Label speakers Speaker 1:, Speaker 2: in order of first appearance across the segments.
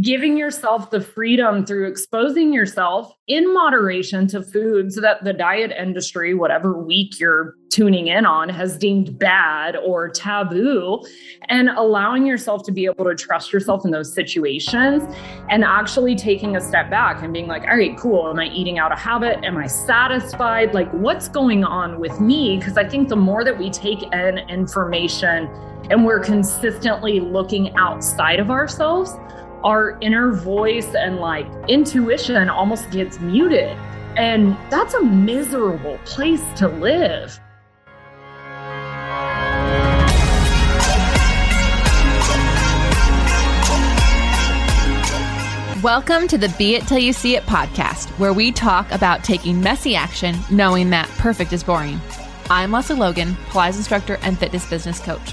Speaker 1: giving yourself the freedom through exposing yourself in moderation to foods that the diet industry, whatever week you're tuning in on, has deemed bad or taboo, and allowing yourself to be able to trust yourself in those situations and actually taking a step back and being like, all right, cool. Am I eating out of habit? Am I satisfied? Like, what's going on with me? Because I think the more that we take in information and we're consistently looking outside of ourselves, our inner voice and like intuition almost gets muted. And that's a miserable place to live.
Speaker 2: Welcome to the Be It Till You See It podcast, where we talk about taking messy action, knowing that perfect is boring. I'm Lesley Logan, Pilates instructor and fitness business coach.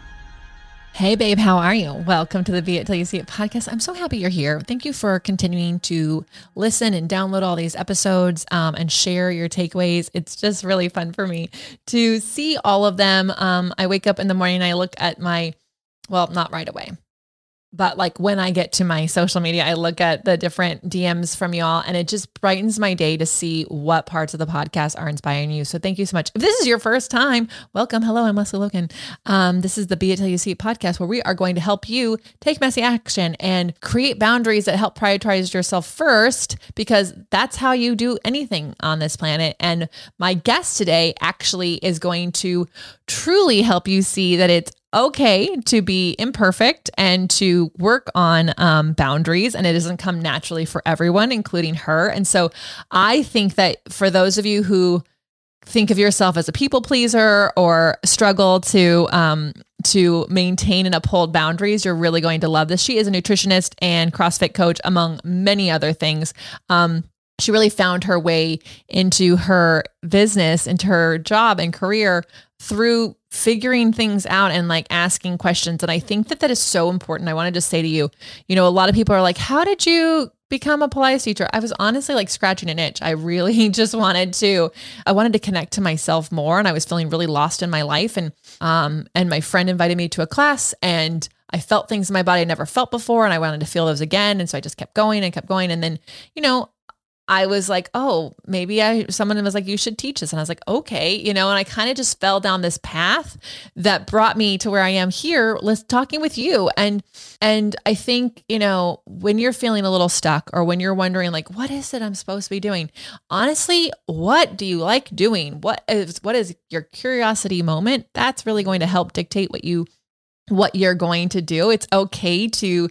Speaker 2: Hey, babe, how are you? Welcome to the Be It Till You See It podcast. I'm so happy you're here. Thank you for continuing to listen and download all these episodes um, and share your takeaways. It's just really fun for me to see all of them. Um, I wake up in the morning and I look at my, well, not right away but like when I get to my social media, I look at the different DMs from y'all and it just brightens my day to see what parts of the podcast are inspiring you. So thank you so much. If this is your first time, welcome. Hello, I'm Lesley Logan. Um, this is the Be It Till You See It podcast where we are going to help you take messy action and create boundaries that help prioritize yourself first because that's how you do anything on this planet. And my guest today actually is going to truly help you see that it's okay to be imperfect and to work on um, boundaries, and it doesn't come naturally for everyone, including her. And so I think that for those of you who think of yourself as a people pleaser or struggle to um, to maintain and uphold boundaries, you're really going to love this. She is a nutritionist and CrossFit coach, among many other things. Um, she really found her way into her business, into her job and career through figuring things out and like asking questions. And I think that that is so important. I wanted to say to you, you know, a lot of people are like, how did you become a Pilates teacher? I was honestly like scratching an itch. I really just wanted to, I wanted to connect to myself more and I was feeling really lost in my life. And, um, and my friend invited me to a class and I felt things in my body I never felt before and I wanted to feel those again. And so I just kept going and kept going. And then, you know, I was like, oh, maybe I, someone was like, you should teach this. And I was like, okay, you know, and I kind of just fell down this path that brought me to where I am here, let's talking with you. And, and I think, you know, when you're feeling a little stuck or when you're wondering like, what is it I'm supposed to be doing? Honestly, what do you like doing? What is, what is your curiosity moment? That's really going to help dictate what you what you're going to do. It's okay to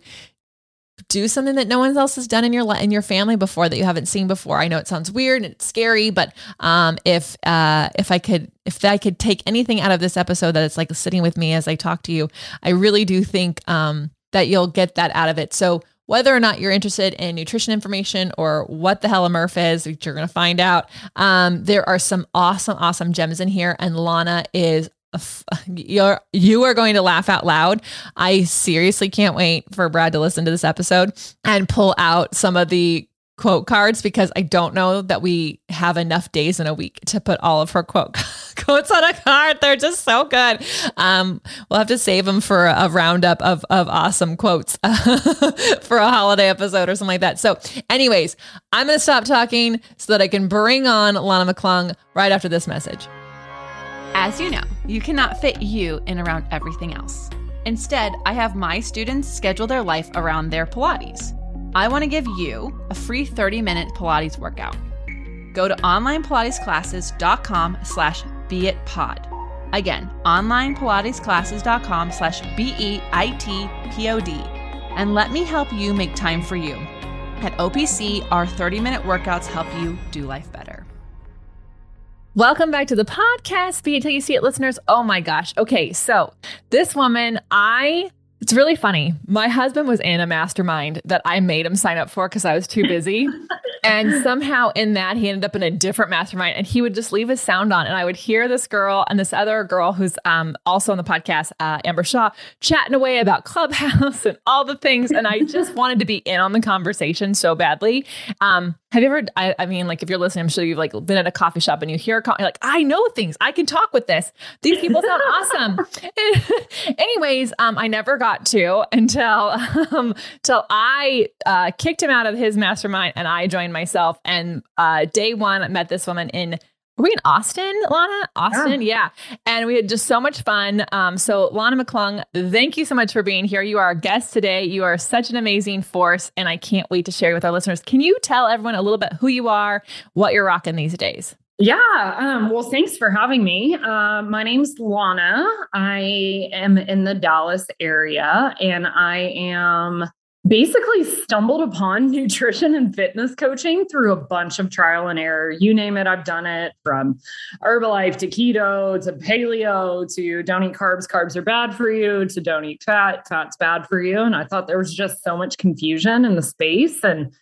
Speaker 2: do something that no one else has done in your in your family before that you haven't seen before. I know it sounds weird and it's scary, but um, if uh, if I could if I could take anything out of this episode that it's like sitting with me as I talk to you, I really do think um, that you'll get that out of it. So whether or not you're interested in nutrition information or what the hell a Murph is, which you're going to find out, um, there are some awesome, awesome gems in here. And Lana is you're you are going to laugh out loud. I seriously can't wait for Brad to listen to this episode and pull out some of the quote cards because I don't know that we have enough days in a week to put all of her quote quotes on a card. They're just so good. Um, we'll have to save them for a, roundup of of awesome quotes for a holiday episode or something like that. So, anyways, I'm to stop talking so that I can bring on Lana McClung right after this message. As you know, you cannot fit you in around everything else. Instead, I have my students schedule their life around their Pilates. I want to give you a free 30-minute Pilates workout. Go to onlinepilatesclasses.com slash beitpod. Again, onlinepilatesclasses.com slash B-E-I-T-P-O-D. And let me help you make time for you. At OPC, our 30-minute workouts help you do life better. Welcome back to the podcast, Be It Till You See It listeners. Oh my gosh. Okay, so this woman, I it's really funny. My husband was in a mastermind that I made him sign up for because I was too busy. and somehow in that, he ended up in a different mastermind and he would just leave his sound on. And I would hear this girl and this other girl who's um, also on the podcast, uh, Amber Shaw, chatting away about Clubhouse and all the things. And I just wanted to be in on the conversation so badly. Um, have you ever, I, I, mean, like if you're listening, I'm sure you've like been at a coffee shop and you hear a co- like, I know things. I can talk with this. These people sound awesome. Anyways, um, I never got to until, um, until I uh, kicked him out of his mastermind and I joined myself. And uh, day one, I met this woman in were we in Austin, Lana? Austin, yeah. yeah. And we had just so much fun. Um, so, Lana McClung, thank you so much for being here. You are our guest today. You are such an amazing force, and I can't wait to share with our listeners. Can you tell everyone a little bit who you are, what you're rocking these days?
Speaker 1: Yeah. Um, well, thanks for having me. Uh, my name's Lana. I am in the Dallas area and I am basically stumbled upon nutrition and fitness coaching through a bunch of trial and error. You name it, I've done it from Herbalife to keto to paleo to don't eat carbs, carbs are bad for you to don't eat fat, fat's bad for you. And I thought there was just so much confusion in the space and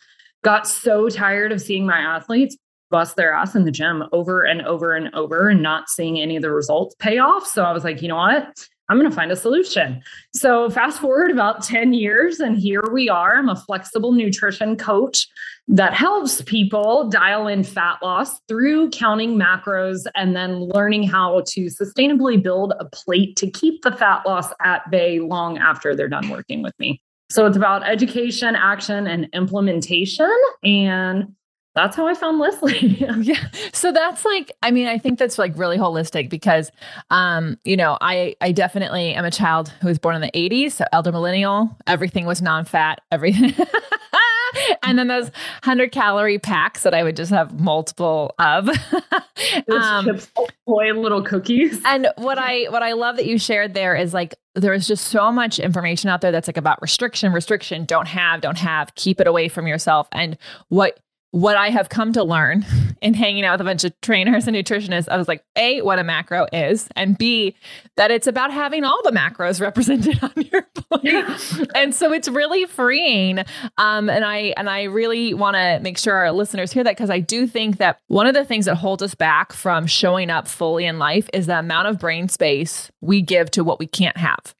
Speaker 1: got so tired of seeing my athletes bust their ass in the gym over and over and over and not seeing any of the results pay off. So I was like, you know what? I'm going to find a solution. So, fast forward about 10 years, and here we are. I'm a flexible nutrition coach that helps people dial in fat loss through counting macros and then learning how to sustainably build a plate to keep the fat loss at bay long after they're done working with me. So, it's about education, action, and implementation. And that's how I found Lesley.
Speaker 2: yeah. So that's like, I mean, I think that's like really holistic because, um, you know, I, I definitely am a child who was born in the 80s. So elder millennial, everything was non fat, everything. and then those 100 calorie packs that I would just have multiple of.
Speaker 1: um, chips, boy, little cookies.
Speaker 2: And what I, what I love that you shared there is like, there is just so much information out there that's like about restriction, restriction, don't have, don't have, keep it away from yourself. And what what I have come to learn in hanging out with a bunch of trainers and nutritionists, I was like, A, what a macro is, and B, that it's about having all the macros represented on your plate. and so it's really freeing. Um, and I and I really want to make sure our listeners hear that because I do think that one of the things that holds us back from showing up fully in life is the amount of brain space we give to what we can't have.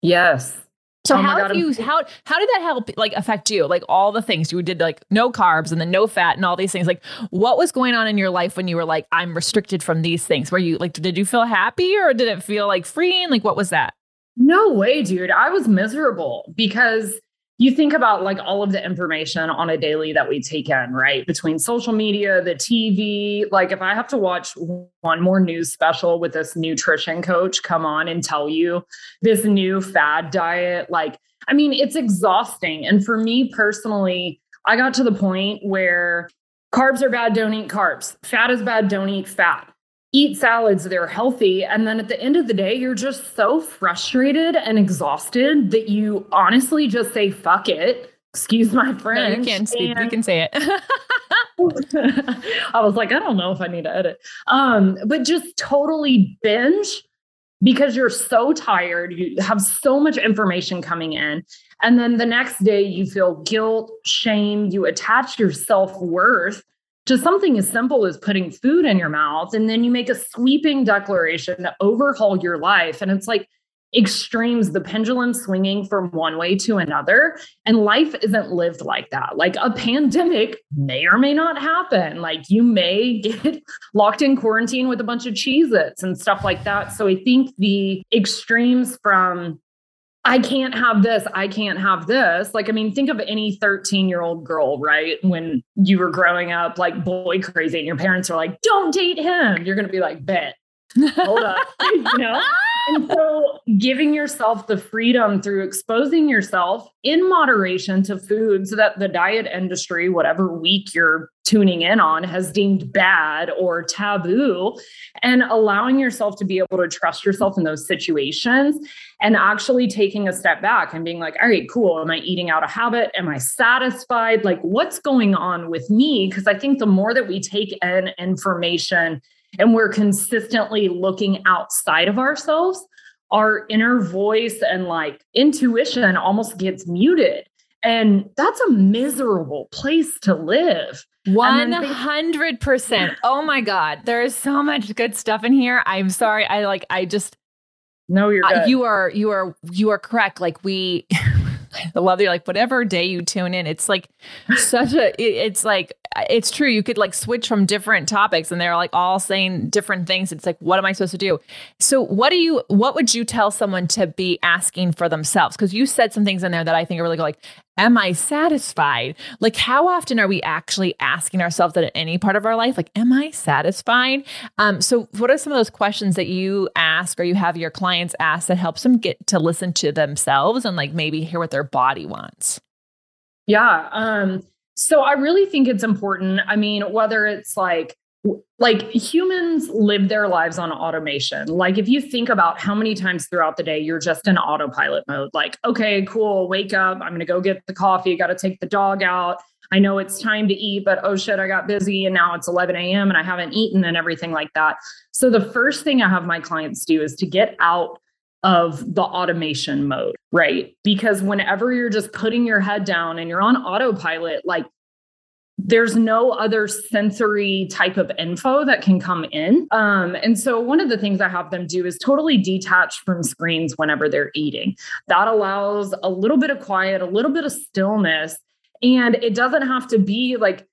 Speaker 1: Yes.
Speaker 2: So oh how God, you how how did that help like affect you? Like all the things you did like no carbs and then no fat and all these things. Like what was going on in your life when you were like I'm restricted from these things? Were you like did you feel happy or did it feel like freeing? Like what was that?
Speaker 1: No way, dude. I was miserable because you think about like all of the information on a daily that we take in, right? Between social media, the TV, like if I have to watch one more news special with this nutrition coach come on and tell you this new fad diet, like, I mean, it's exhausting. And for me personally, I got to the point where carbs are bad, don't eat carbs. Fat is bad, don't eat fat eat salads they're healthy and then at the end of the day you're just so frustrated and exhausted that you honestly just say fuck it. Excuse my friend.
Speaker 2: no, you can't speak. And- you can say it.
Speaker 1: I was like i don't know if i need to edit. Um but just totally binge because you're so tired. You have so much information coming in. And then the next day you feel guilt shame. You attach your self-worth to something as simple as putting food in your mouth. And then you make a sweeping declaration to overhaul your life. And it's like extremes, the pendulum swinging from one way to another. And life isn't lived like that. Like a pandemic may or may not happen. Like you may get locked in quarantine with a bunch of Cheez Its and stuff like that. So I think the extremes from I can't have this. I can't have this. Like, I mean, think of any 13 year old girl, right? When you were growing up, like boy crazy, and your parents are like, don't date him. You're going to be like, bet. Hold up. you know? And so giving yourself the freedom through exposing yourself in moderation to foods that the diet industry, whatever week you're tuning in on, has deemed bad or taboo, and allowing yourself to be able to trust yourself in those situations and actually taking a step back and being like, all right, cool. Am I eating out of habit? Am I satisfied? Like, what's going on with me? Because I think the more that we take in information, and we're consistently looking outside of ourselves, our inner voice and like intuition almost gets muted. And that's a miserable place to live.
Speaker 2: 100%. oh my God. There is so much good stuff in here. I'm sorry. I like, I just,
Speaker 1: no, you're
Speaker 2: uh, you are, you are, you are correct. Like we, I love you're like, whatever day you tune in, it's like such a, it, it's like, it's true. You could like switch from different topics and they're like all saying different things. It's like, what am I supposed to do? So, what do you, what would you tell someone to be asking for themselves? Because you said some things in there that I think are really. Like, am I satisfied? Like, how often are we actually asking ourselves that at any part of our life? Like, am I satisfied? Um, so, what are some of those questions that you ask or you have your clients ask that helps them get to listen to themselves and like maybe hear what their body wants?
Speaker 1: Yeah. Um, so I really think it's important. I mean, whether it's like like humans live their lives on automation. Like if you think about how many times throughout the day you're just in autopilot mode, like, okay, cool, wake up, I'm gonna go get the coffee, gotta take the dog out. I know it's time to eat, but oh shit, I got busy and now it's 11 a.m. and I haven't eaten and everything like that. So the first thing I have my clients do is to get out of the automation mode, right? Because whenever you're just putting your head down and you're on autopilot, like there's no other sensory type of info that can come in. Um, and so, one of the things I have them do is totally detach from screens whenever they're eating. That allows a little bit of quiet, a little bit of stillness. And it doesn't have to be like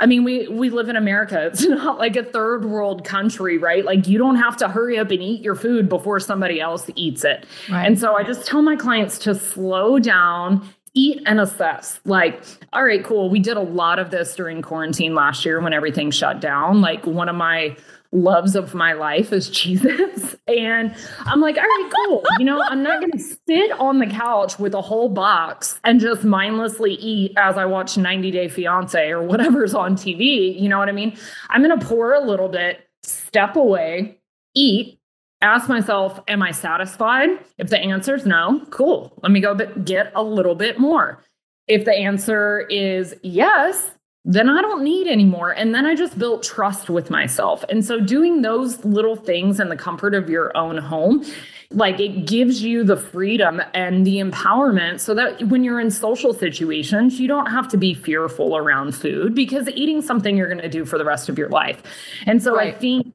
Speaker 1: I mean, we we live in America. It's not like a third world country, right? Like you don't have to hurry up and eat your food before somebody else eats it. Right. And so I just tell my clients to slow down, eat and assess. Like, all right, cool. We did a lot of this during quarantine last year when everything shut down. Like one of my loves of my life is Cheez Its. And I'm like, all right, cool. You know, I'm not going to sit on the couch with a whole box and just mindlessly eat as I watch 90 Day Fiance or whatever's on TV. You know what I mean? I'm going to pour a little bit, step away, eat, ask myself, am I satisfied? If the answer is no, cool. Let me go get a little bit more. If the answer is yes, then I don't need anymore. And then I just built trust with myself. And so doing those little things in the comfort of your own home, like it gives you the freedom and the empowerment so that when you're in social situations, you don't have to be fearful around food because eating something you're going to do for the rest of your life. And so right. I think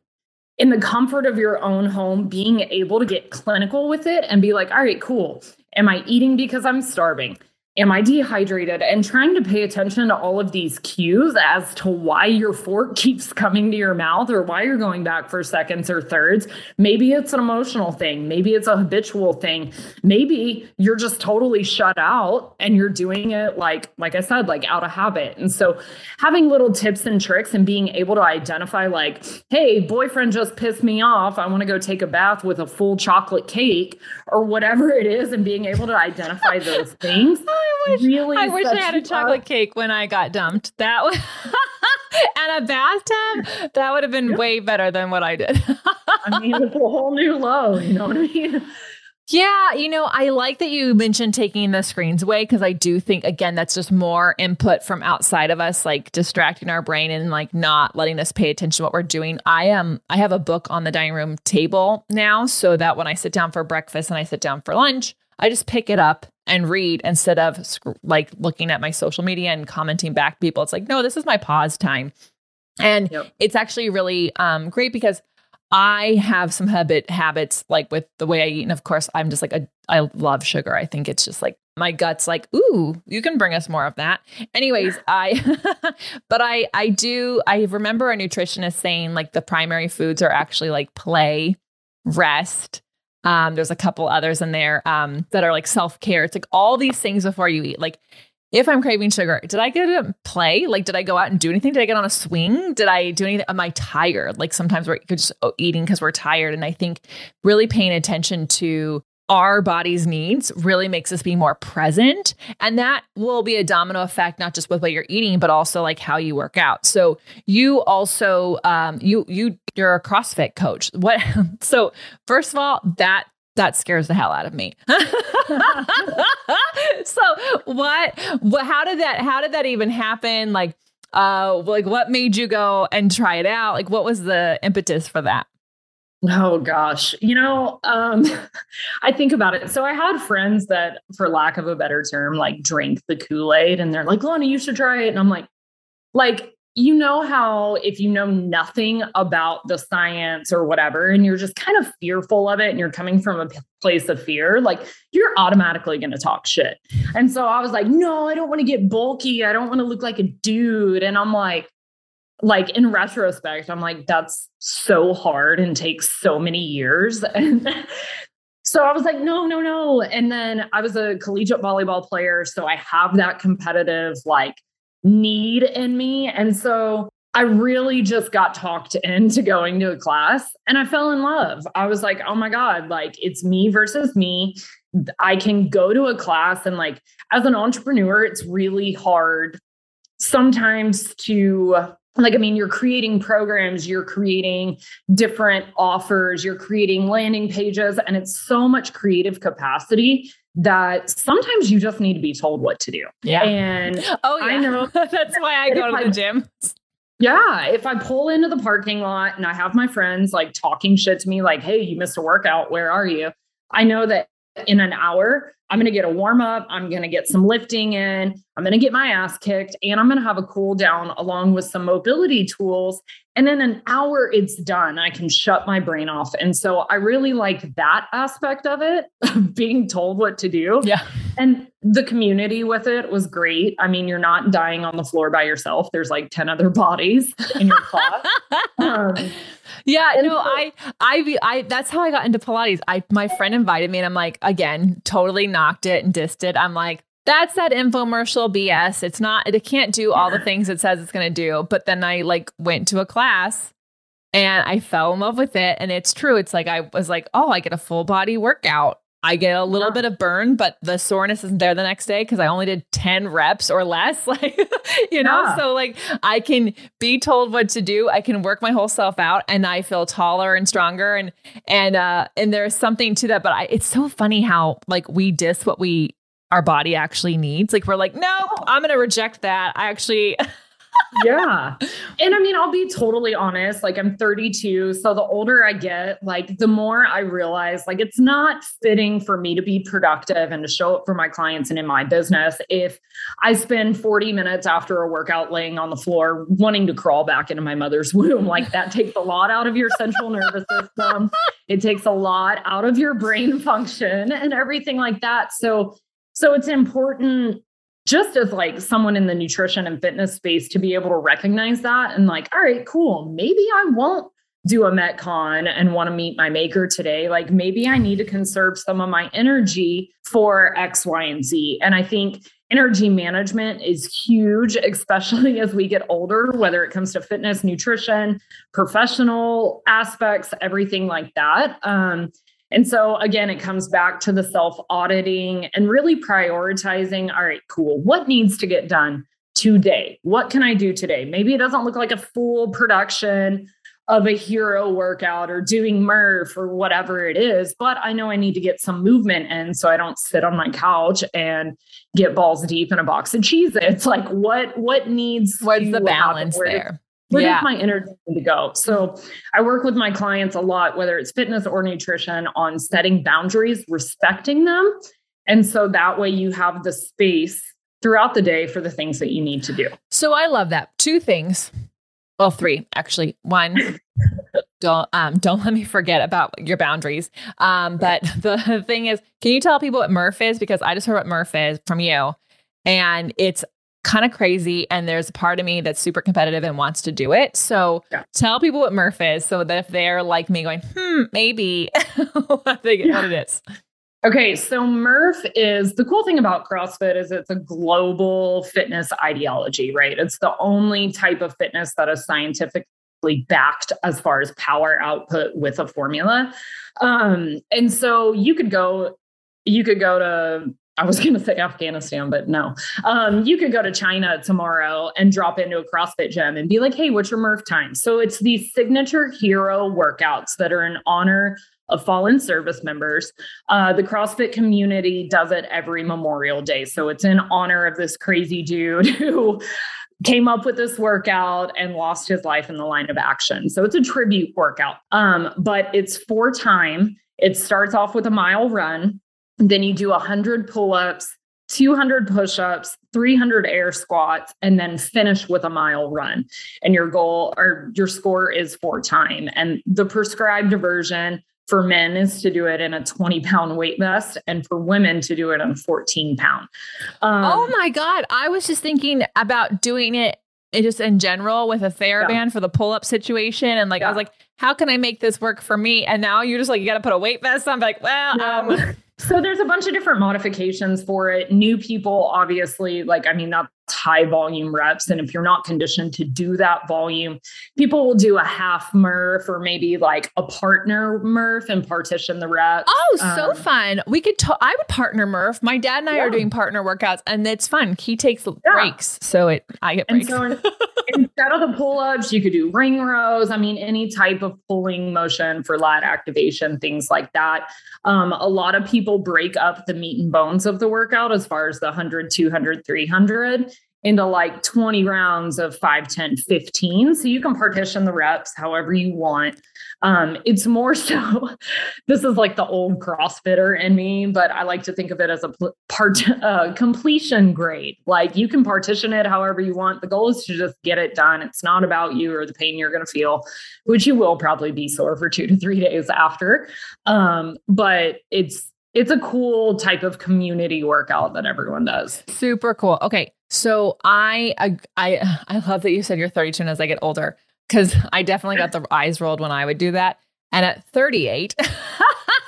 Speaker 1: in the comfort of your own home, being able to get clinical with it and be like, all right, cool. Am I eating because I'm starving? Am I dehydrated? And trying to pay attention to all of these cues as to why your fork keeps coming to your mouth or why you're going back for seconds or thirds. Maybe it's an emotional thing. Maybe it's a habitual thing. Maybe you're just totally shut out and you're doing it like, like I said, like out of habit. And so having little tips and tricks and being able to identify, like, hey, boyfriend just pissed me off. I want to go take a bath with a full chocolate cake or whatever it is, and being able to identify those things.
Speaker 2: I wish, really I wish I had a chocolate cake when I got dumped. That was and a bathtub. That would have been way better than what I did.
Speaker 1: I mean, it's a whole new low. You know what I mean?
Speaker 2: Yeah, you know, I like that you mentioned taking the screens away because I do think again that's just more input from outside of us, like distracting our brain and like not letting us pay attention to what we're doing. I am um, I have a book on the dining room table now, so that when I sit down for breakfast and I sit down for lunch, I just pick it up and read instead of like looking at my social media and commenting back people. It's like, no, this is my pause time. And yep. it's actually really um, great because I have some habit habits like with the way I eat. And of course, I'm just like, a, I love sugar. I think it's just like my gut's like, ooh, you can bring us more of that. Anyways, I, but I, I do, I remember a nutritionist saying like the primary foods are actually like play, rest, um, there's a couple others in there um, that are like self care. It's like all these things before you eat. Like if I'm craving sugar, did I get to play? Like, did I go out and do anything? Did I get on a swing? Did I do anything? Am I tired? Like sometimes we're just oh, eating because we're tired. And I think really paying attention to our body's needs really makes us be more present. And that will be a domino effect, not just with what you're eating, but also like how you work out. So you also um you you you're a CrossFit coach. What so first of all, that that scares the hell out of me. so what what how did that how did that even happen? Like uh like what made you go and try it out? Like what was the impetus for that?
Speaker 1: Oh gosh. You know, um I think about it. So I had friends that for lack of a better term like drink the Kool-Aid and they're like, "Lonnie, you should try it." And I'm like like you know how if you know nothing about the science or whatever and you're just kind of fearful of it and you're coming from a place of fear like you're automatically going to talk shit and so i was like no i don't want to get bulky i don't want to look like a dude and i'm like like in retrospect, I'm like, that's so hard and takes so many years. And so I was like, no, no, no. And then I was a collegiate volleyball player. So I have that competitive like need in me. And so I really just got talked into going to a class and I fell in love. I was like, oh my God, like it's me versus me. I can go to a class and like as an entrepreneur, it's really hard sometimes to like i mean you're creating programs you're creating different offers you're creating landing pages and it's so much creative capacity that sometimes you just need to be told what to do.
Speaker 2: Yeah.
Speaker 1: And
Speaker 2: oh yeah. i know that's why i go to the gym.
Speaker 1: Yeah if i pull into the parking lot and i have my friends like talking shit to me like hey you missed a workout. Where are you? I know that in an hour I'm going to get a warm up. I'm going to get some lifting in. I'm going to get my ass kicked and I'm going to have a cool down along with some mobility tools. And in an hour, it's done. I can shut my brain off. And so I really like that aspect of it, being told what to do.
Speaker 2: Yeah.
Speaker 1: And the community with it was great. I mean, you're not dying on the floor by yourself, there's like 10 other bodies in your class. um,
Speaker 2: yeah, no, so, I, I, I, that's how I got into Pilates. I, my friend invited me and I'm like, again, totally knocked it and dissed it. I'm like, that's that infomercial BS. It's not, it can't do all the things it says it's going to do. But then I like went to a class and I fell in love with it. And it's true. It's like, I was like, oh, I get a full body workout. I get a little yeah. bit of burn, but the soreness isn't there the next day because I only did 10 reps or less. Like, you know, yeah. so like I can be told what to do. I can work my whole self out and I feel taller and stronger. And, and, uh, and there's something to that. But I, it's so funny how like we diss what we, our body actually needs. Like, we're like, no, I'm going to reject that. I actually,
Speaker 1: yeah. And I mean, I'll be totally honest. Like, I'm 32. So the older I get, like, the more I realize, like, it's not fitting for me to be productive and to show up for my clients and in my business if I spend 40 minutes after a workout laying on the floor wanting to crawl back into my mother's womb. Like, that takes a lot out of your central nervous system. It takes a lot out of your brain function and everything like that. So, so it's important just as like someone in the nutrition and fitness space to be able to recognize that and like, all right, cool. Maybe I won't do a Metcon and want to meet my maker today. Like maybe I need to conserve some of my energy for X, Y, and Z. And I think energy management is huge, especially as we get older, whether it comes to fitness, nutrition, professional aspects, everything like that. Um, and so, again, it comes back to the self auditing and really prioritizing all right, cool, what needs to get done today? What can I do today? Maybe it doesn't look like a full production of a hero workout or doing Murph or whatever it is, but I know I need to get some movement in so I don't sit on my couch and get balls deep in a box of cheese. It's like what what needs
Speaker 2: what's the balance there?
Speaker 1: Where yeah. does my energy to go? So I work with my clients a lot, whether it's fitness or nutrition, on setting boundaries, respecting them. And so that way you have the space throughout the day for the things that you need to do.
Speaker 2: So I love that. Two things. Well, three actually. One, don't um, don't let me forget about your boundaries. Um, but the thing is, can you tell people what Murph is? Because I just heard what Murph is from you, and it's kind of crazy and there's a part of me that's super competitive and wants to do it. So yeah. tell people what Murph is so that if they're like me going, hmm, maybe they get yeah. what it is.
Speaker 1: Okay, so Murph is the cool thing about CrossFit is it's a global fitness ideology, right? It's the only type of fitness that is scientifically backed as far as power output with a formula. Um, and so you could go you could go to I was going to say Afghanistan, but no. Um, you could go to China tomorrow and drop into a CrossFit gym and be like, hey, what's your Murph time? So it's these signature hero workouts that are in honor of fallen service members. Uh, the CrossFit community does it every Memorial Day. So it's in honor of this crazy dude who came up with this workout and lost his life in the line of action. So it's a tribute workout. Um, but it's for time. It starts off with a mile run. Then you do 100 pull ups, 200 push ups, 300 air squats, and then finish with a mile run. And your goal or your score is for time. And the prescribed version for men is to do it in a 20 pound weight vest and for women to do it on 14 pound
Speaker 2: um, oh my god i was just thinking about doing it just in general with a TheraBand yeah. for the pull-up situation and like yeah. i was like how can i make this work for me and now you're just like you got to put a weight vest on I'm like well um.
Speaker 1: So there's a bunch of different modifications for it new people obviously like i mean that's high volume reps. And if you're not conditioned to do that volume, people will do a half Murph or maybe like a partner Murph and partition the reps.
Speaker 2: Oh, so um, fun. We could, t- I would partner Murph. My dad and I yeah. are doing partner workouts and it's fun. He takes yeah. breaks. So it, I get breaks.
Speaker 1: Instead of the pull ups, you could do ring rows. I mean, any type of pulling motion for lat activation, things like that. Um, a lot of people break up the meat and bones of the workout as far as the 100, 200, 300 into like 20 rounds of 5, 10, 15. So you can partition the reps however you want. Um, it's more so, this is like the old CrossFitter in me, but I like to think of it as a part uh, completion grade. Like you can partition it however you want. The goal is to just get it done. It's not about you or the pain you're going to feel, which you will probably be sore for two to three days after. Um, but it's it's a cool type of community workout that everyone does.
Speaker 2: Super cool. Okay, so I I I love that you said you're 32 and as I get older because I definitely got the eyes rolled when I would do that. And at 38,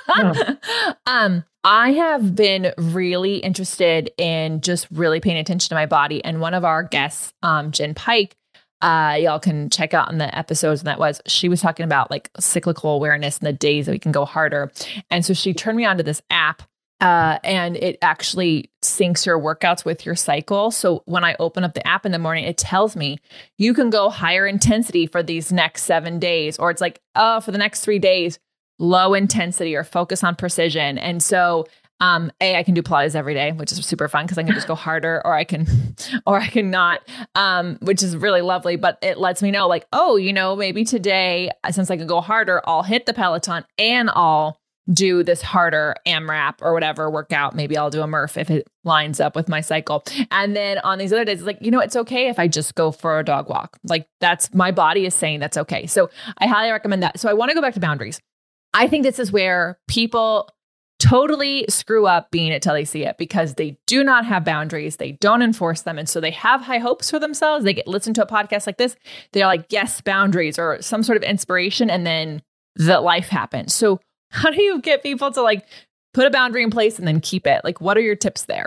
Speaker 2: um, I have been really interested in just really paying attention to my body. And one of our guests, um, Jenn Pike, uh, y'all can check out in the episodes. And that was, she was talking about like cyclical awareness and the days that we can go harder. And so she turned me onto this app uh, and it actually syncs your workouts with your cycle. So when I open up the app in the morning, it tells me you can go higher intensity for these next seven days, or it's like, oh, for the next three days, low intensity or focus on precision. And so um, a I can do Pilates every day, which is super fun because I can just go harder, or I can, or I can not, um, which is really lovely. But it lets me know, like, oh, you know, maybe today since I can go harder, I'll hit the Peloton and I'll do this harder AMRAP or whatever workout. Maybe I'll do a Murph if it lines up with my cycle. And then on these other days, it's like, you know, it's okay if I just go for a dog walk. Like that's my body is saying that's okay. So I highly recommend that. So I want to go back to boundaries. I think this is where people totally screw up being it till they see it because they do not have boundaries. They don't enforce them. And so they have high hopes for themselves. They get listen to a podcast like this. They're like, yes, boundaries or some sort of inspiration. And then the life happens. So how do you get people to like put a boundary in place and then keep it? Like, what are your tips there?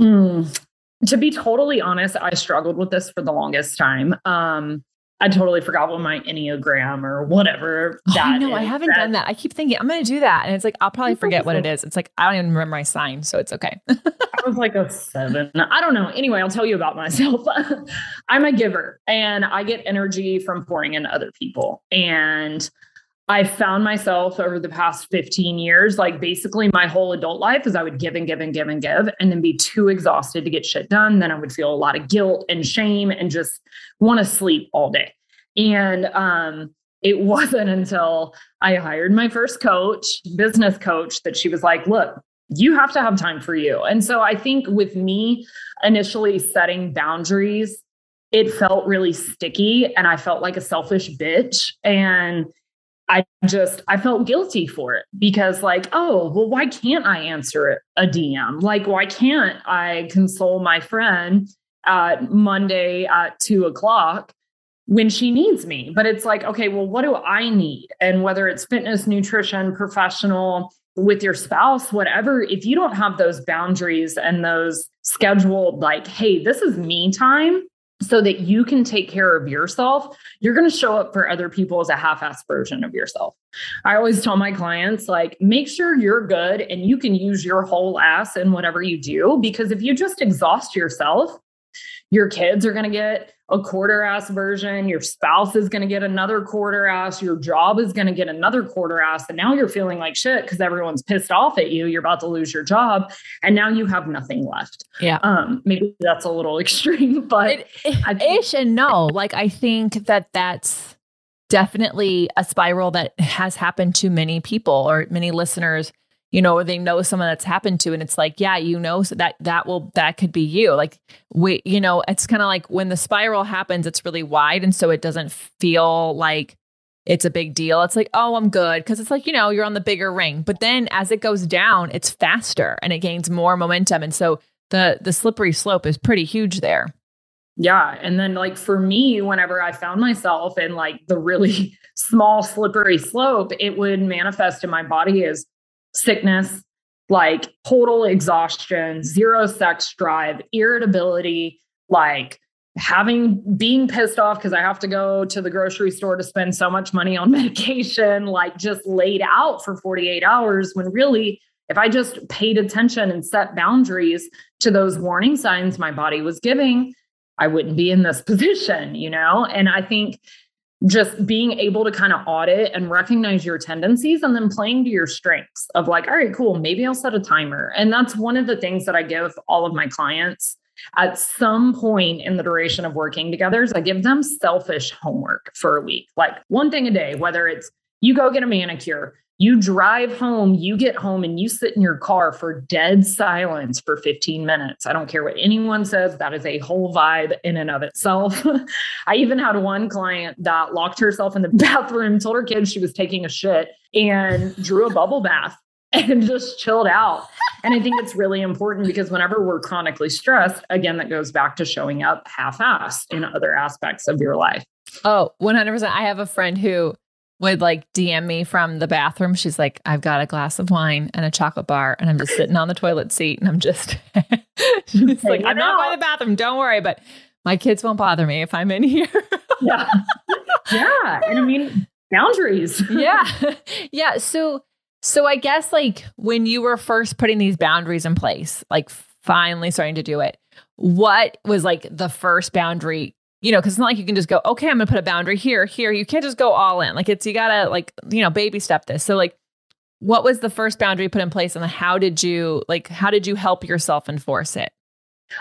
Speaker 1: Mm. To be totally honest, I struggled with this for the longest time. Um, I totally forgot what my Enneagram or whatever
Speaker 2: oh, that No, I haven't that, done that. I keep thinking I'm going to do that. And it's like, I'll probably forget what it is. It's like, I don't even remember my sign. So it's okay.
Speaker 1: I was like a seven. I don't know. Anyway, I'll tell you about myself. I'm a giver and I get energy from pouring into other people. And I found myself over the past 15 years, like basically my whole adult life is I would give and give and give and give and then be too exhausted to get shit done. Then I would feel a lot of guilt and shame and just want to sleep all day. And um, it wasn't until I hired my first coach, business coach, that she was like, look, you have to have time for you. And so I think with me initially setting boundaries, it felt really sticky and I felt like a selfish bitch. And I just I felt guilty for it because like, oh, well, why can't I answer a DM? Like, why can't I console my friend at Monday at two o'clock when she needs me? But it's like, okay, well, what do I need? And whether it's fitness, nutrition, professional, with your spouse, whatever, if you don't have those boundaries and those scheduled, like, hey, this is me time, so that you can take care of yourself, you're going to show up for other people as a half ass version of yourself. I always tell my clients, like, make sure you're good and you can use your whole ass in whatever you do. Because if you just exhaust yourself, your kids are going to get a quarter ass version. Your spouse is going to get another quarter ass. Your job is going to get another quarter ass. And now you're feeling like shit because everyone's pissed off at you. You're about to lose your job. And now you have nothing left.
Speaker 2: Yeah.
Speaker 1: Um, maybe that's a little extreme, but
Speaker 2: it, it, ish and no. Like, I think that that's definitely a spiral that has happened to many people or many listeners you know, or they know someone that's happened to, and it's like, yeah, you know, so that that will that could be you. Like we, you know, it's kind of like when the spiral happens, it's really wide, and so it doesn't feel like it's a big deal. It's like, oh, I'm good because it's like you know you're on the bigger ring. But then as it goes down, it's faster and it gains more momentum, and so the the slippery slope is pretty huge there.
Speaker 1: Yeah. And then, like, for me, whenever I found myself in like the really small, slippery slope, it would manifest in my body as sickness, like total exhaustion, zero sex drive, irritability, like having being pissed off because I have to go to the grocery store to spend so much money on medication, like just laid out for 48 hours when really if I just paid attention and set boundaries to those warning signs my body was giving, I wouldn't be in this position, you know? And I think just being able to kind of audit and recognize your tendencies and then playing to your strengths of like, all right, cool, maybe I'll set a timer. And that's one of the things that I give all of my clients at some point in the duration of working together is I give them selfish homework for a week, like one thing a day, whether it's you go get a manicure, you drive home, you get home and you sit in your car for dead silence for 15 minutes. I don't care what anyone says, that is a whole vibe in and of itself. I even had one client that locked herself in the bathroom, told her kids she was taking a shit, and drew a bubble bath and just chilled out. And I think it's really important because whenever we're chronically stressed, again, that goes back to showing up half assed in other aspects of your life.
Speaker 2: Oh, 100%. I have a friend who would like DM me from the bathroom. She's like, I've got a glass of wine and a chocolate bar, and I'm just sitting on the toilet seat, and I'm just, she's like, I'm not going to the bathroom. Don't worry, but my kids won't bother me if I'm in here.
Speaker 1: yeah, yeah, and I mean boundaries.
Speaker 2: yeah, yeah. So, so I guess like when you were first putting these boundaries in place, like finally starting to do it, what was like the first boundary you know, because it's not like you can just go, okay, I'm gonna put a boundary here, here. You can't just go all in. Like it's you gotta like, you know, baby step this. So like what was the first boundary put in place and how did you like how did you help yourself enforce it?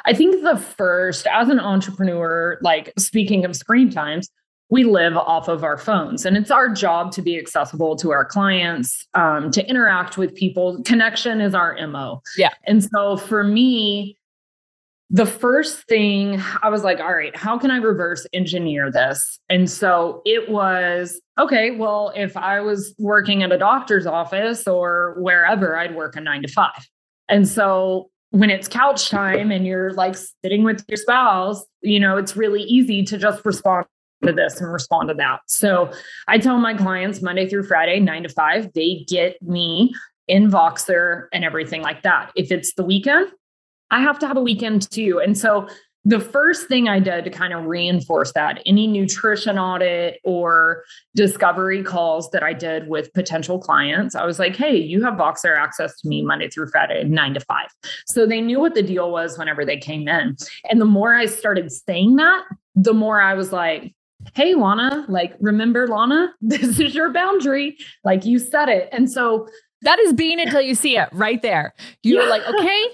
Speaker 1: I think the first, as an entrepreneur, like speaking of screen times, we live off of our phones and it's our job to be accessible to our clients um, to interact with people connection is our mo
Speaker 2: yeah
Speaker 1: and so for me the first thing I was like, all right, how can I reverse engineer this? And so it was okay, well, if I was working at a doctor's office or wherever, I'd work a nine to five. And so when it's couch time and you're like sitting with your spouse, you know, it's really easy to just respond to this and respond to that. So I tell my clients Monday through Friday, nine to five, they get me in Voxer and everything like that. If it's the weekend, I have to have a weekend too. And so the first thing I did to kind of reinforce that, any nutrition audit or discovery calls that I did with potential clients, I was like, hey, you have Voxer access to me Monday through Friday, nine to five. So they knew what the deal was whenever they came in. And the more I started saying that, the more I was like, hey, Lana, like, remember, Lana, this is your boundary. Like, you said it. And so
Speaker 2: that is being until you see it right there. You're yeah. like, okay,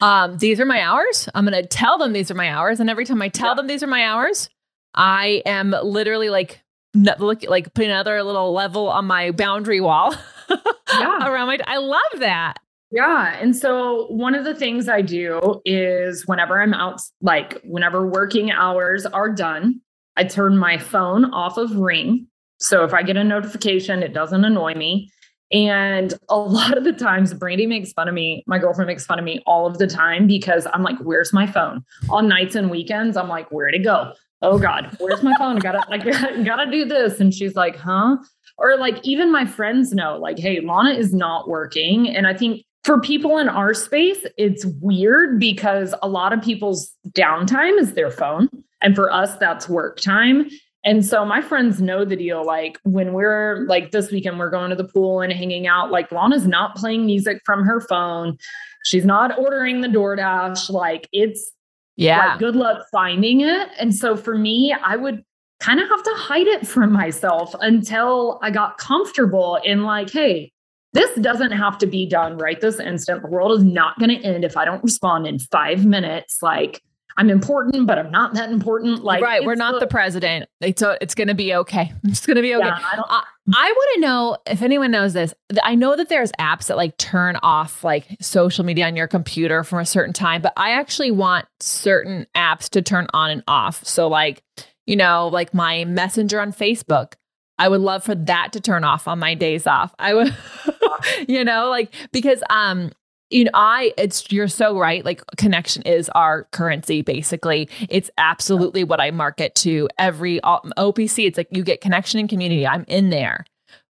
Speaker 2: um, these are my hours. I'm going to tell them these are my hours. And every time I tell yeah. them these are my hours, I am literally like, look, like putting another little level on my boundary wall yeah. around my, I love that.
Speaker 1: Yeah. And so one of the things I do is whenever I'm out, like whenever working hours are done, I turn my phone off of ring. So if I get a notification, it doesn't annoy me. And a lot of the times, Brandy makes fun of me. My girlfriend makes fun of me all of the time because I'm like, "Where's my phone?" On nights and weekends, I'm like, "Where'd it go?" Oh God, where's my phone? I gotta like, gotta do this. And she's like, "Huh?" Or like, even my friends know, like, "Hey, Lana is not working." And I think for people in our space, it's weird because a lot of people's downtime is their phone. And for us, that's work time. And so my friends know the deal. Like when we're like this weekend, we're going to the pool and hanging out. Like Lana's not playing music from her phone. She's not ordering the DoorDash. Like it's
Speaker 2: Yeah.
Speaker 1: Like, good luck finding it. And so for me, I would kind of have to hide it from myself until I got comfortable in like, hey, this doesn't have to be done right this instant. The world is not going to end if I don't respond in five minutes. Like, I'm important, but I'm not that important. Like,
Speaker 2: right, we're not the, the president. It's it's going to be okay. It's going to be okay. Yeah, I, I, I want to know if anyone knows this. I know that there's apps that like turn off like social media on your computer from a certain time, but I actually want certain apps to turn on and off. So like, you know, like my messenger on Facebook. I would love for that to turn off on my days off. I would, you know, like because um you know, I, it's, you're so right. Like, connection is our currency, basically. It's absolutely what I market to every OPC. It's like you get connection and community. I'm in there,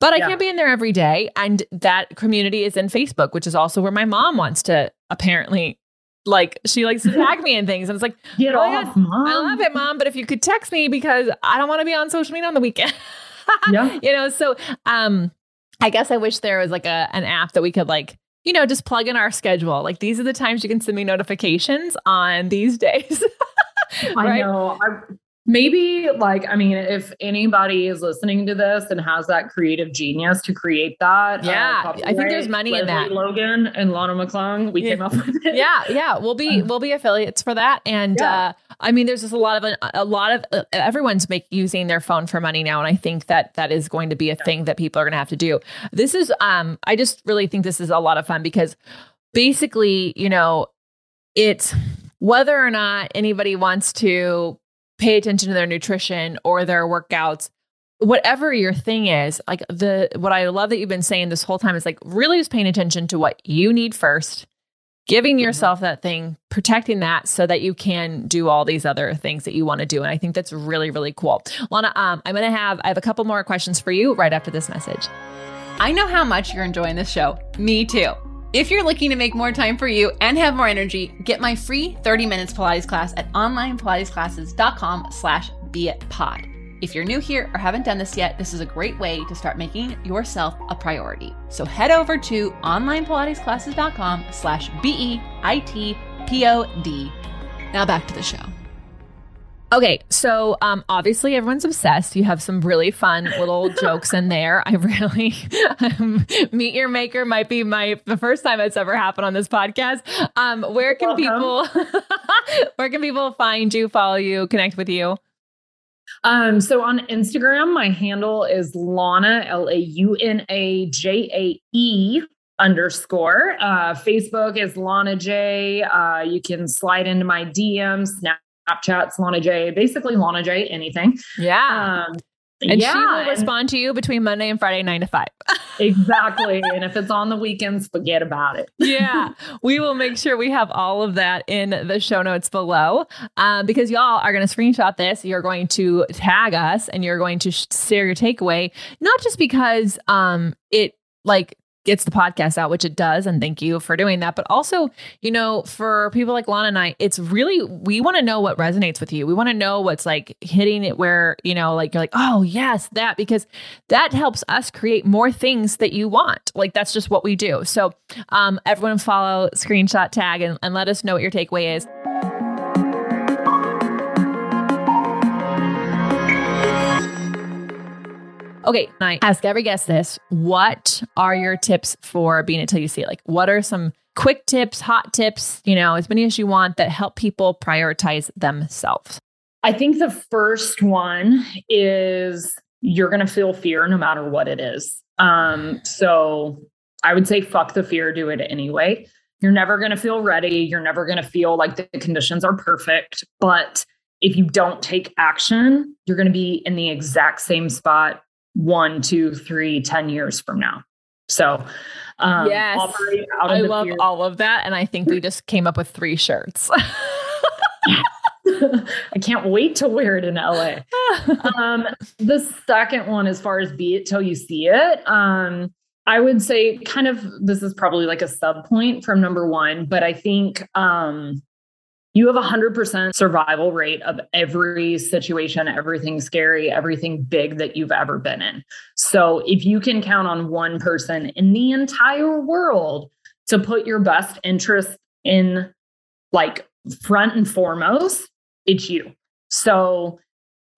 Speaker 2: but I yeah. can't be in there every day. And that community is in Facebook, which is also where my mom wants to apparently like she likes to tag me in things and it's like
Speaker 1: get oh, off mom
Speaker 2: i love it mom but if you could text me because i don't want to be on social media on the weekend
Speaker 1: yeah
Speaker 2: you know so um i guess i wish there was like a an app that we could like you know, just plug in our schedule. Like these are the times you can send me notifications on these days.
Speaker 1: right? I know. I, maybe like i mean if anybody is listening to this and has that creative genius to create that
Speaker 2: uh, yeah uh, i think there's money
Speaker 1: Lesley
Speaker 2: in that
Speaker 1: logan and lana mcclung we
Speaker 2: yeah.
Speaker 1: came up with it
Speaker 2: yeah yeah we'll be we'll be affiliates for that and yeah. uh i mean there's just a lot of a, lot of uh, everyone's make using their phone for money now and i think that that is going to be a yeah. thing that people are going to have to do this is um i just really think this is a lot of fun because basically you know it's whether or not anybody wants to pay attention to their nutrition or their workouts whatever your thing is like the what i love that you've been saying this whole time is like really just paying attention to what you need first giving mm-hmm. yourself mm-hmm. that thing protecting that so that you can do all these other things that you want to do and i think that's really really cool lana um, i'm gonna have i have a couple more questions for you right after this message i know how much you're enjoying this show me too if you're looking to make more time for you and have more energy, get my free 30 minutes Pilates class at onlinepilatesclasses.com slash beitpod. If you're new here or haven't done this yet, this is a great way to start making yourself a priority. So head over to onlinepilatesclasses.com slash B-E-I-T-P-O-D. Now back to the show. Okay, so um, obviously everyone's obsessed. You have some really fun little jokes in there. I really um, meet your maker might be my the first time it's ever happened on this podcast. Um, where can Welcome. people where can people find you, follow you, connect with you?
Speaker 1: Um, so on Instagram, my handle is Lana L A U N A J A E underscore. Uh, Facebook is Lana J. Uh, you can slide into my DMs, snap Snapchat's Lana J, basically Lana J, anything.
Speaker 2: Yeah. Um, and yeah. she will respond to you between Monday and Friday, nine to five.
Speaker 1: exactly. And if it's on the weekends, forget about it.
Speaker 2: yeah. We will make sure we have all of that in the show notes below um, because y'all are going to screenshot this. You're going to tag us and you're going to share your takeaway, not just because um, it like gets the podcast out, which it does. And thank you for doing that. But also, you know, for people like Lana and I, it's really, we want to know what resonates with you. We want to know what's like hitting it where, you know, like you're like, oh, yes, that, because that helps us create more things that you want. Like that's just what we do. So, um, everyone follow, screenshot, tag, and, and let us know what your takeaway is. Okay, I ask every guest this. What are your tips for being it till you see it? Like, what are some quick tips, hot tips, you know, as many as you want that help people prioritize themselves?
Speaker 1: I think the first one is you're going to feel fear no matter what it is. Um, so I would say fuck the fear, do it anyway. You're never going to feel ready. You're never going to feel like the conditions are perfect. But if you don't take action, you're going to be in the exact same spot one, two, three, ten years from now. So, um,
Speaker 2: yes, I love fear. all of that, and I think we just came up with three shirts.
Speaker 1: I can't wait to wear it in LA. um, the second one, as far as be it till you see it, um, I would say kind of this is probably like a sub point from number one, but I think um, you have a 100% survival rate of every situation, everything scary, everything big that you've ever been in. So if you can count on one person in the entire world to put your best interest in like front and foremost, it's you. So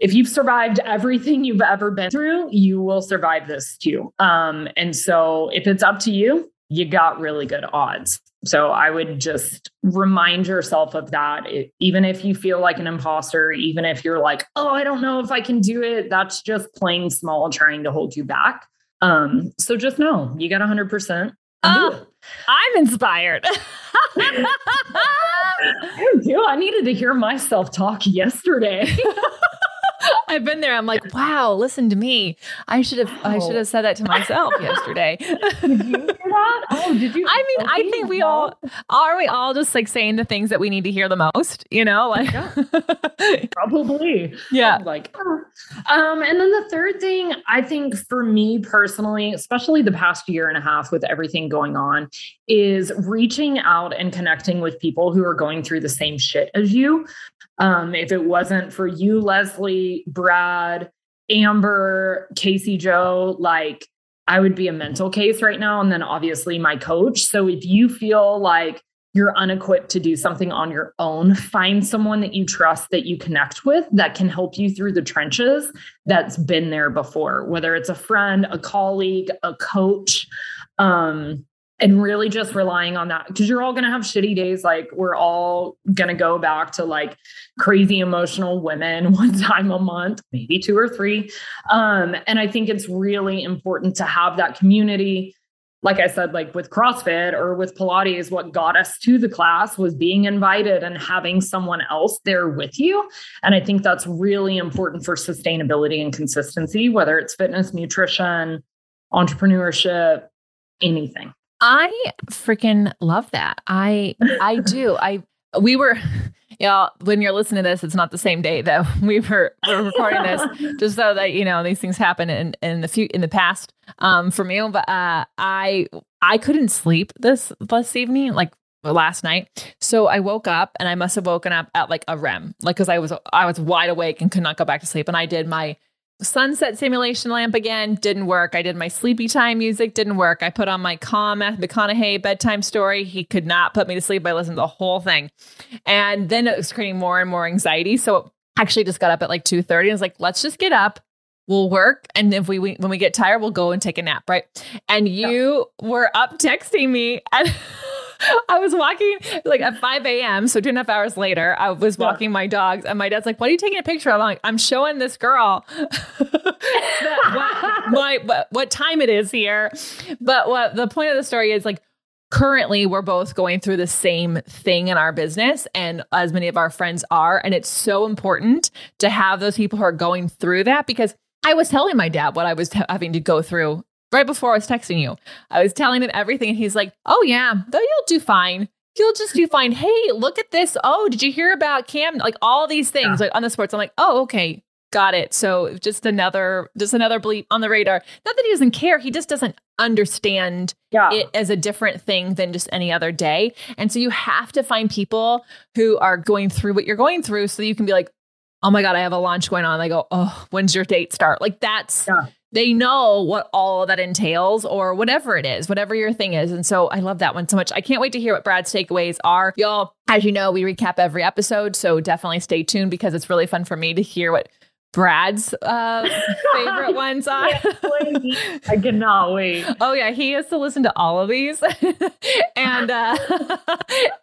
Speaker 1: if you've survived everything you've ever been through, you will survive this too. Um, and so if it's up to you, you got really good odds. So I would just remind yourself of that. It, even if you feel like an imposter, even if you're like, oh, I don't know if I can do it, that's just playing small trying to hold you back. Um, so just know you got 100%.
Speaker 2: Oh, I'm inspired.
Speaker 1: I do. I needed to hear myself talk yesterday.
Speaker 2: I've been there. I'm like, wow, listen to me. I should have wow. I should have said that to myself yesterday.
Speaker 1: did you hear that? Oh, did you?
Speaker 2: I mean, I think we all are we all just like saying the things that we need to hear the most, you know? Like
Speaker 1: yeah. probably.
Speaker 2: Yeah.
Speaker 1: Like oh. um, and then the third thing, I think for me personally, especially the past year and a half with everything going on, is reaching out and connecting with people who are going through the same shit as you. Um, if it wasn't for you, Lesley, Brad, Amber, Casey Joe, like I would be a mental case right now. And then obviously my coach. So if you feel like you're unequipped to do something on your own, find someone that you trust that you connect with that can help you through the trenches that's been there before, whether it's a friend, a colleague, a coach. Um, and really just relying on that because you're all going to have shitty days like we're all going to go back to like crazy emotional women one time a month maybe two or three. Um, and i think it's really important to have that community. Like i said like with crossfit or with pilates what got us to the class was being invited and having someone else there with you. And i think that's really important for sustainability and consistency whether it's fitness nutrition entrepreneurship anything
Speaker 2: I freaking love that. I I do. I we were y'all when you're listening to this, it's not the same day though. We were, we're recording this just so that you know these things happen in in the few in the past um for me. But uh, I I couldn't sleep this this evening, like last night. So I woke up and I must have woken up at like a REM, like because I was I was wide awake and could not go back to sleep. And I did my sunset simulation lamp again didn't work. I did my sleepy time music didn't work. I put on my calm matthew McConaughey bedtime story. He could not put me to sleep. I listened to the whole thing, and then it was creating more and more anxiety. So actually, just got up at like two thirty. and was like, let's just get up. We'll work, and if we, we when we get tired, we'll go and take a nap, right? And you yeah. were up texting me and. I was walking like at 5 a.m. So two and a half hours later, I was walking yeah. my dogs, and my dad's like, "What are you taking a picture of?" I'm like, "I'm showing this girl what, my, what, what time it is here." But what the point of the story is like currently we're both going through the same thing in our business and as many of our friends are and it's so important to have those people who are going through that because I was telling my dad what I was having to go through right before I was texting you. I was telling him everything, and he's like, "Oh yeah, though you'll do fine. You'll just do fine. Hey, look at this. Oh, did you hear about Cam? Like all these things, yeah. like on the sports. I'm like, oh, okay, got it. So just another, just another bleep on the radar. Not that he doesn't care. He just doesn't understand yeah. it as a different thing than just any other day. And so you have to find people who are going through what you're going through, so you can be like, oh my god, I have a launch going on. They go, oh, when's your date start? Like that's. Yeah they know what all that entails or whatever it is, whatever your thing is. And so I love that one so much. I can't wait to hear what Brad's takeaways are. Y'all, as you know, we recap every episode. So definitely stay tuned because it's really fun for me to hear what Brad's uh, favorite ones are.
Speaker 1: I cannot wait.
Speaker 2: Oh yeah, he has to listen to all of these, and uh,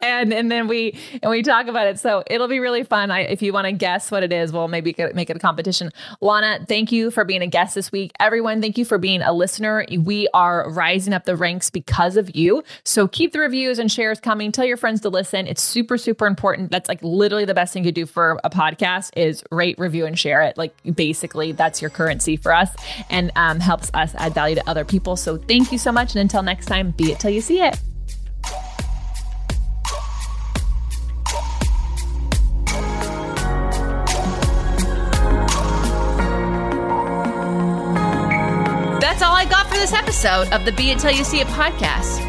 Speaker 2: and and then we and we talk about it. So it'll be really fun. I, if you want to guess what it is, we'll maybe make it a competition. Lana, thank you for being a guest this week. Everyone, thank you for being a listener. We are rising up the ranks because of you. So keep the reviews and shares coming. Tell your friends to listen. It's super super important. That's like literally the best thing you do for a podcast is rate, review, and share it like basically that's your currency for us and um, helps us add value to other people. So thank you so much. And until next time, be it till you see it. That's all I got for this episode of the Be It Till You See It podcast.